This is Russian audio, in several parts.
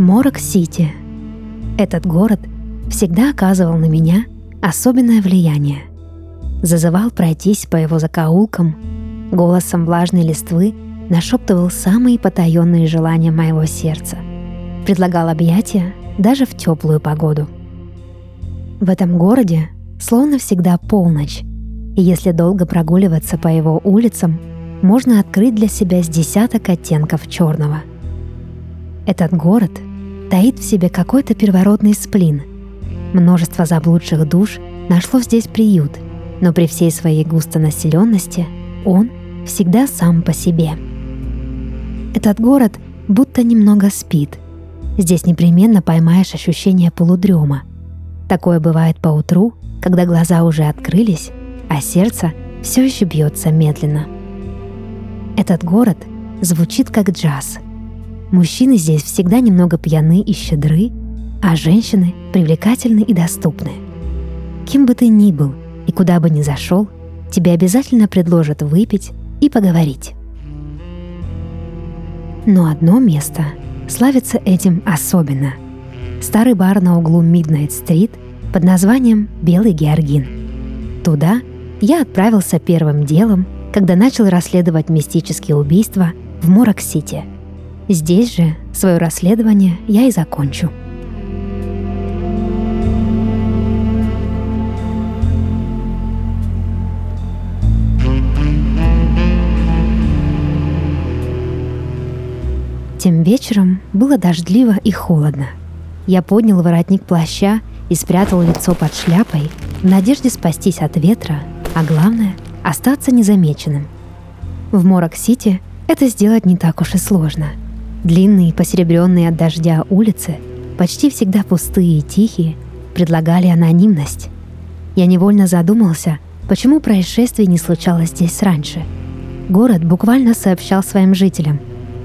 Морок-Сити. Этот город всегда оказывал на меня особенное влияние. Зазывал пройтись по его закоулкам, голосом влажной листвы нашептывал самые потаенные желания моего сердца. Предлагал объятия даже в теплую погоду. В этом городе словно всегда полночь, и если долго прогуливаться по его улицам, можно открыть для себя с десяток оттенков черного. Этот город таит в себе какой-то первородный сплин. Множество заблудших душ нашло здесь приют, но при всей своей густонаселенности он всегда сам по себе. Этот город будто немного спит. Здесь непременно поймаешь ощущение полудрема. Такое бывает по утру, когда глаза уже открылись, а сердце все еще бьется медленно. Этот город звучит как джаз. Мужчины здесь всегда немного пьяны и щедры, а женщины привлекательны и доступны. Кем бы ты ни был и куда бы ни зашел, тебе обязательно предложат выпить и поговорить. Но одно место славится этим особенно. Старый бар на углу Миднайт-стрит под названием «Белый Георгин». Туда я отправился первым делом, когда начал расследовать мистические убийства в Морок-Сити. Здесь же свое расследование я и закончу. Тем вечером было дождливо и холодно. Я поднял воротник плаща и спрятал лицо под шляпой в надежде спастись от ветра, а главное — остаться незамеченным. В Морок-Сити это сделать не так уж и сложно. Длинные, посеребренные от дождя улицы, почти всегда пустые и тихие, предлагали анонимность. Я невольно задумался, почему происшествий не случалось здесь раньше. Город буквально сообщал своим жителям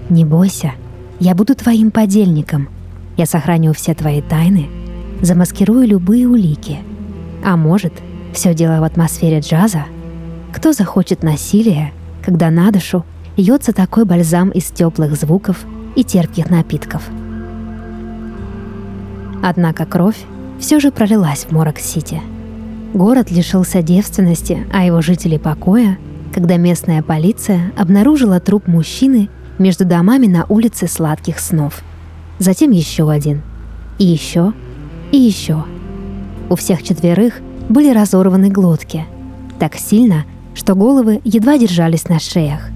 «Не бойся, я буду твоим подельником. Я сохраню все твои тайны, замаскирую любые улики. А может, все дело в атмосфере джаза? Кто захочет насилия, когда на душу льется такой бальзам из теплых звуков и терпких напитков? Однако кровь все же пролилась в Морок-Сити. Город лишился девственности, а его жители покоя, когда местная полиция обнаружила труп мужчины между домами на улице сладких снов. Затем еще один. И еще. И еще. У всех четверых были разорваны глотки. Так сильно, что головы едва держались на шеях.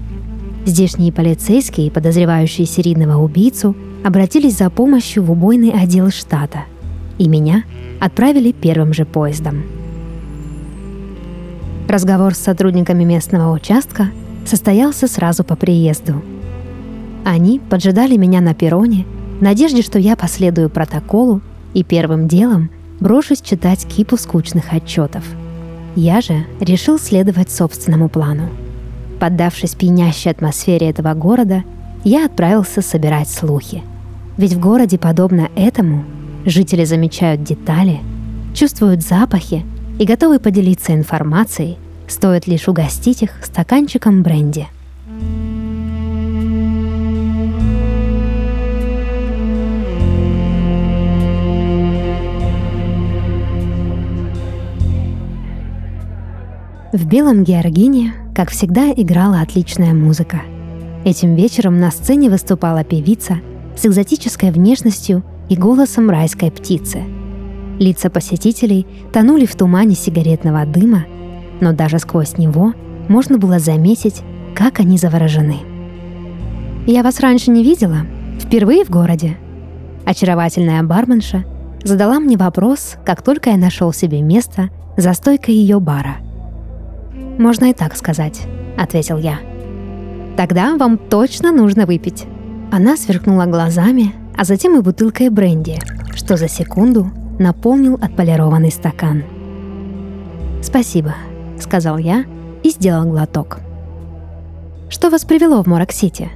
Здешние полицейские, подозревающие серийного убийцу, обратились за помощью в убойный отдел штата. И меня отправили первым же поездом. Разговор с сотрудниками местного участка состоялся сразу по приезду – они поджидали меня на перроне в надежде, что я последую протоколу и первым делом брошусь читать кипу скучных отчетов. Я же решил следовать собственному плану. Поддавшись пьянящей атмосфере этого города, я отправился собирать слухи. Ведь в городе, подобно этому, жители замечают детали, чувствуют запахи и готовы поделиться информацией, стоит лишь угостить их стаканчиком бренди – В «Белом Георгине», как всегда, играла отличная музыка. Этим вечером на сцене выступала певица с экзотической внешностью и голосом райской птицы. Лица посетителей тонули в тумане сигаретного дыма, но даже сквозь него можно было заметить, как они заворожены. «Я вас раньше не видела? Впервые в городе?» Очаровательная барменша задала мне вопрос, как только я нашел себе место за стойкой ее бара – можно и так сказать», — ответил я. «Тогда вам точно нужно выпить». Она сверкнула глазами, а затем и бутылкой бренди, что за секунду наполнил отполированный стакан. «Спасибо», — сказал я и сделал глоток. «Что вас привело в Морок-Сити?»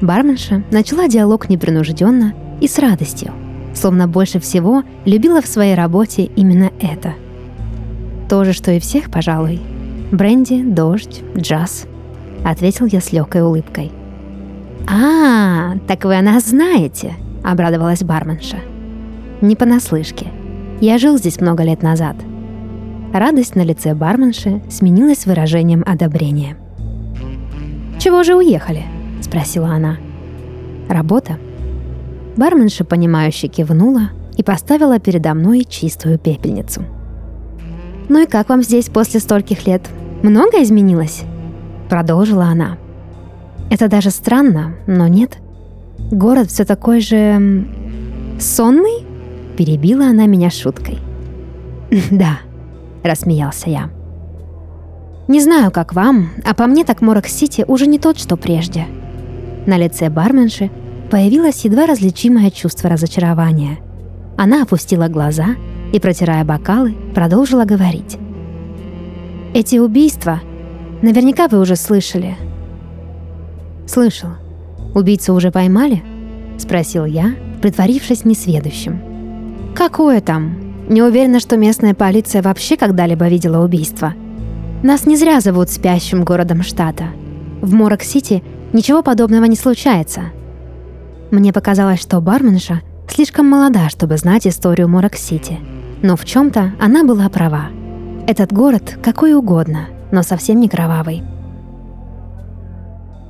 Барменша начала диалог непринужденно и с радостью, словно больше всего любила в своей работе именно это. То же, что и всех, пожалуй, Бренди, дождь, джаз», — ответил я с легкой улыбкой. «А, так вы о нас знаете. обрадовалась барменша. «Не понаслышке. Я жил здесь много лет назад». Радость на лице барменши сменилась выражением одобрения. «Чего же уехали?» – спросила она. «Работа». Барменша, понимающе кивнула и поставила передо мной чистую пепельницу. «Ну и как вам здесь после стольких лет? Много изменилось?» Продолжила она. «Это даже странно, но нет. Город все такой же... сонный?» Перебила она меня шуткой. «Да», — рассмеялся я. «Не знаю, как вам, а по мне так Морок-Сити уже не тот, что прежде». На лице барменши появилось едва различимое чувство разочарования. Она опустила глаза и, протирая бокалы, продолжила говорить. «Эти убийства, наверняка вы уже слышали». «Слышал. Убийцу уже поймали?» — спросил я, притворившись несведущим. «Какое там? Не уверена, что местная полиция вообще когда-либо видела убийство. Нас не зря зовут спящим городом штата. В Морок-Сити ничего подобного не случается». Мне показалось, что барменша слишком молода, чтобы знать историю Морок-Сити. Но в чем-то она была права. Этот город какой угодно, но совсем не кровавый.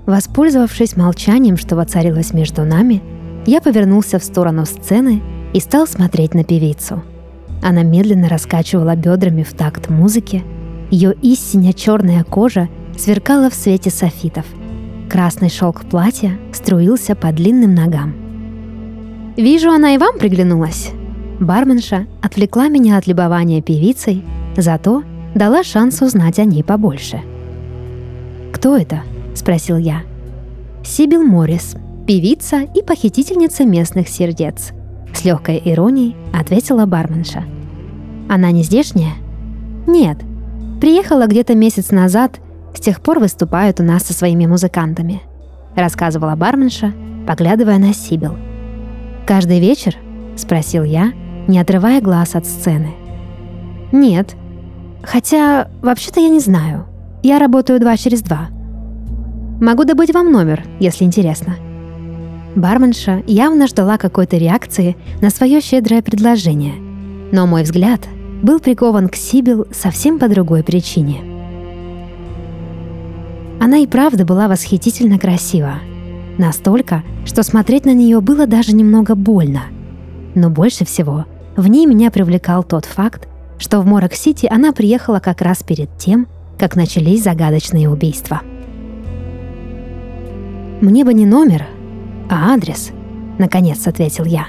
Воспользовавшись молчанием, что воцарилось между нами, я повернулся в сторону сцены и стал смотреть на певицу. Она медленно раскачивала бедрами в такт музыки, ее истинно черная кожа сверкала в свете софитов. Красный шелк платья струился по длинным ногам. «Вижу, она и вам приглянулась!» Барменша отвлекла меня от любования певицей, зато дала шанс узнать о ней побольше. «Кто это?» – спросил я. «Сибил Моррис, певица и похитительница местных сердец», с легкой иронией ответила барменша. Она не здешняя? Нет. Приехала где-то месяц назад, с тех пор выступает у нас со своими музыкантами. Рассказывала барменша, поглядывая на Сибил. Каждый вечер? Спросил я, не отрывая глаз от сцены. Нет. Хотя, вообще-то я не знаю. Я работаю два через два. Могу добыть вам номер, если интересно. Барменша явно ждала какой-то реакции на свое щедрое предложение. Но мой взгляд был прикован к Сибил совсем по другой причине. Она и правда была восхитительно красива. Настолько, что смотреть на нее было даже немного больно. Но больше всего в ней меня привлекал тот факт, что в Морок-Сити она приехала как раз перед тем, как начались загадочные убийства. Мне бы не номер, а адрес?» — наконец ответил я.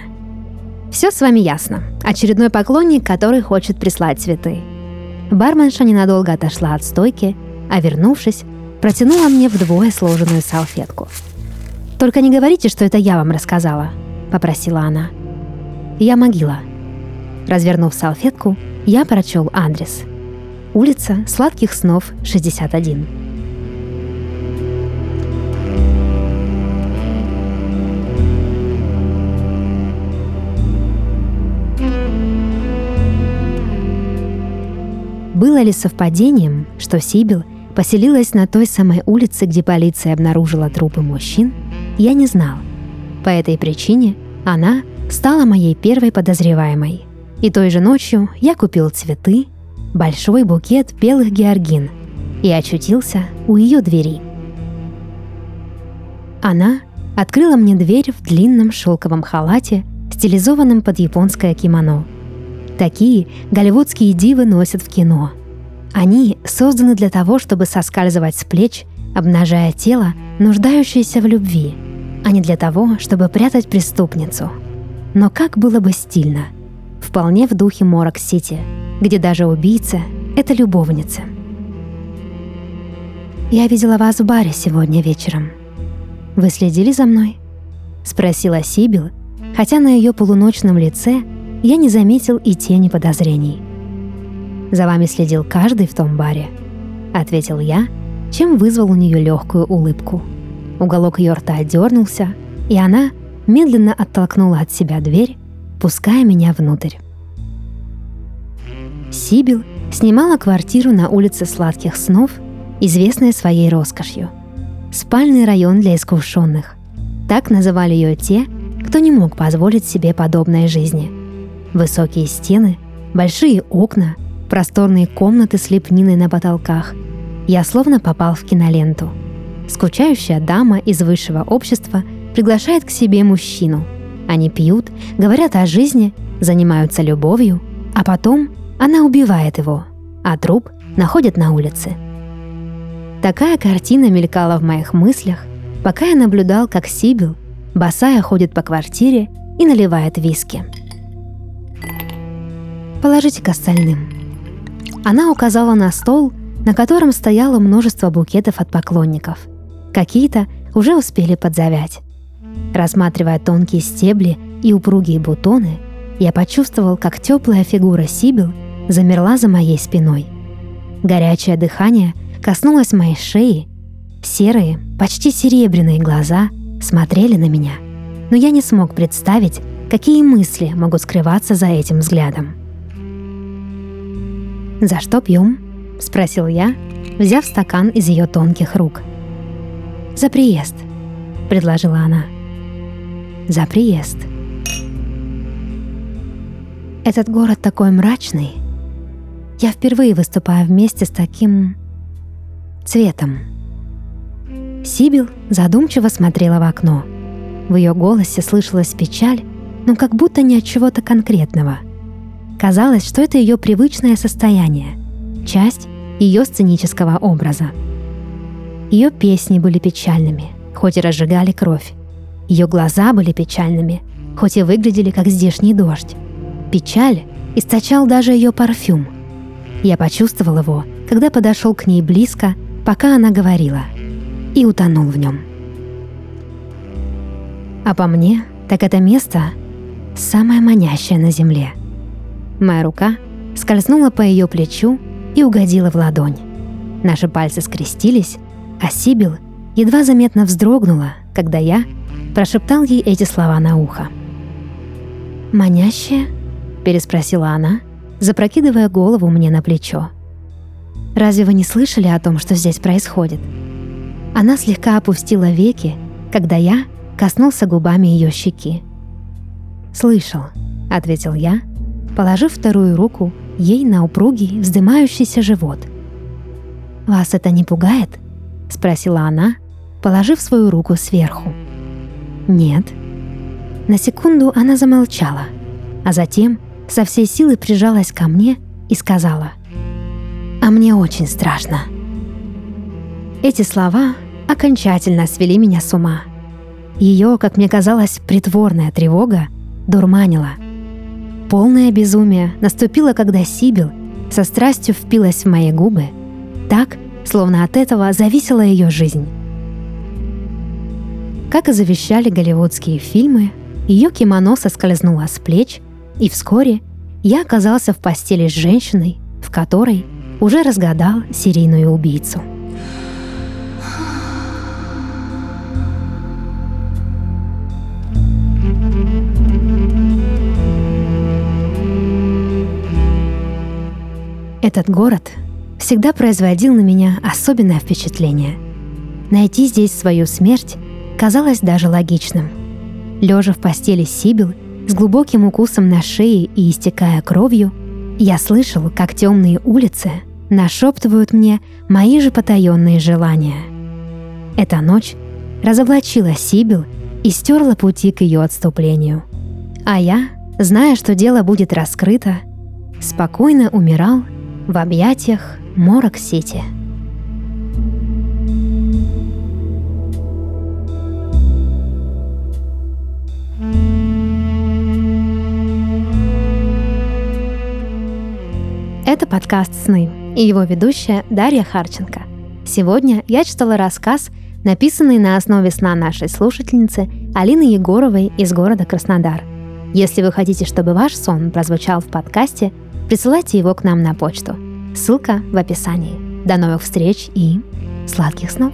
«Все с вами ясно. Очередной поклонник, который хочет прислать цветы». Барменша ненадолго отошла от стойки, а вернувшись, протянула мне вдвое сложенную салфетку. «Только не говорите, что это я вам рассказала», — попросила она. «Я могила». Развернув салфетку, я прочел адрес. Улица Сладких снов, 61. Было ли совпадением, что Сибил поселилась на той самой улице, где полиция обнаружила трупы мужчин, я не знал. По этой причине она стала моей первой подозреваемой. И той же ночью я купил цветы, большой букет белых георгин и очутился у ее двери. Она открыла мне дверь в длинном шелковом халате, стилизованном под японское кимоно – Такие голливудские дивы носят в кино. Они созданы для того, чтобы соскальзывать с плеч, обнажая тело, нуждающееся в любви, а не для того, чтобы прятать преступницу. Но как было бы стильно. Вполне в духе Морок-Сити, где даже убийца — это любовница. «Я видела вас в баре сегодня вечером. Вы следили за мной?» — спросила Сибил, хотя на ее полуночном лице — я не заметил и тени подозрений. «За вами следил каждый в том баре», — ответил я, чем вызвал у нее легкую улыбку. Уголок ее рта дернулся, и она медленно оттолкнула от себя дверь, пуская меня внутрь. Сибил снимала квартиру на улице Сладких Снов, известная своей роскошью. Спальный район для искушенных. Так называли ее те, кто не мог позволить себе подобной жизни. Высокие стены, большие окна, просторные комнаты с лепниной на потолках. Я словно попал в киноленту. Скучающая дама из высшего общества приглашает к себе мужчину. Они пьют, говорят о жизни, занимаются любовью, а потом она убивает его, а труп находят на улице. Такая картина мелькала в моих мыслях, пока я наблюдал, как Сибил, босая, ходит по квартире и наливает виски. «Положите к остальным». Она указала на стол, на котором стояло множество букетов от поклонников. Какие-то уже успели подзавять. Рассматривая тонкие стебли и упругие бутоны, я почувствовал, как теплая фигура Сибил замерла за моей спиной. Горячее дыхание коснулось моей шеи, серые, почти серебряные глаза смотрели на меня, но я не смог представить, какие мысли могут скрываться за этим взглядом. «За что пьем?» — спросил я, взяв стакан из ее тонких рук. «За приезд», — предложила она. «За приезд». Этот город такой мрачный. Я впервые выступаю вместе с таким цветом. Сибил задумчиво смотрела в окно. В ее голосе слышалась печаль, но как будто не от чего-то конкретного. Казалось, что это ее привычное состояние, часть ее сценического образа. Ее песни были печальными, хоть и разжигали кровь. Ее глаза были печальными, хоть и выглядели как здешний дождь. Печаль источал даже ее парфюм. Я почувствовал его, когда подошел к ней близко, пока она говорила, и утонул в нем. А по мне, так это место самое манящее на земле. Моя рука скользнула по ее плечу и угодила в ладонь. Наши пальцы скрестились, а Сибил едва заметно вздрогнула, когда я прошептал ей эти слова на ухо. «Манящее?» — переспросила она, запрокидывая голову мне на плечо. «Разве вы не слышали о том, что здесь происходит?» Она слегка опустила веки, когда я коснулся губами ее щеки. «Слышал», — ответил я, положив вторую руку ей на упругий, вздымающийся живот. «Вас это не пугает?» — спросила она, положив свою руку сверху. «Нет». На секунду она замолчала, а затем со всей силы прижалась ко мне и сказала «А мне очень страшно». Эти слова окончательно свели меня с ума. Ее, как мне казалось, притворная тревога дурманила. Полное безумие наступило, когда Сибил со страстью впилась в мои губы, так, словно от этого зависела ее жизнь. Как и завещали голливудские фильмы, ее кимоно соскользнуло с плеч, и вскоре я оказался в постели с женщиной, в которой уже разгадал серийную убийцу. Этот город всегда производил на меня особенное впечатление. Найти здесь свою смерть казалось даже логичным. Лежа в постели Сибил с глубоким укусом на шее и истекая кровью, я слышал, как темные улицы нашептывают мне мои же потаенные желания. Эта ночь разоблачила Сибил и стерла пути к ее отступлению. А я, зная, что дело будет раскрыто, спокойно умирал в объятиях Морок-Сити. Это подкаст «Сны» и его ведущая Дарья Харченко. Сегодня я читала рассказ, написанный на основе сна нашей слушательницы Алины Егоровой из города Краснодар. Если вы хотите, чтобы ваш сон прозвучал в подкасте – присылайте его к нам на почту. Ссылка в описании. До новых встреч и сладких снов!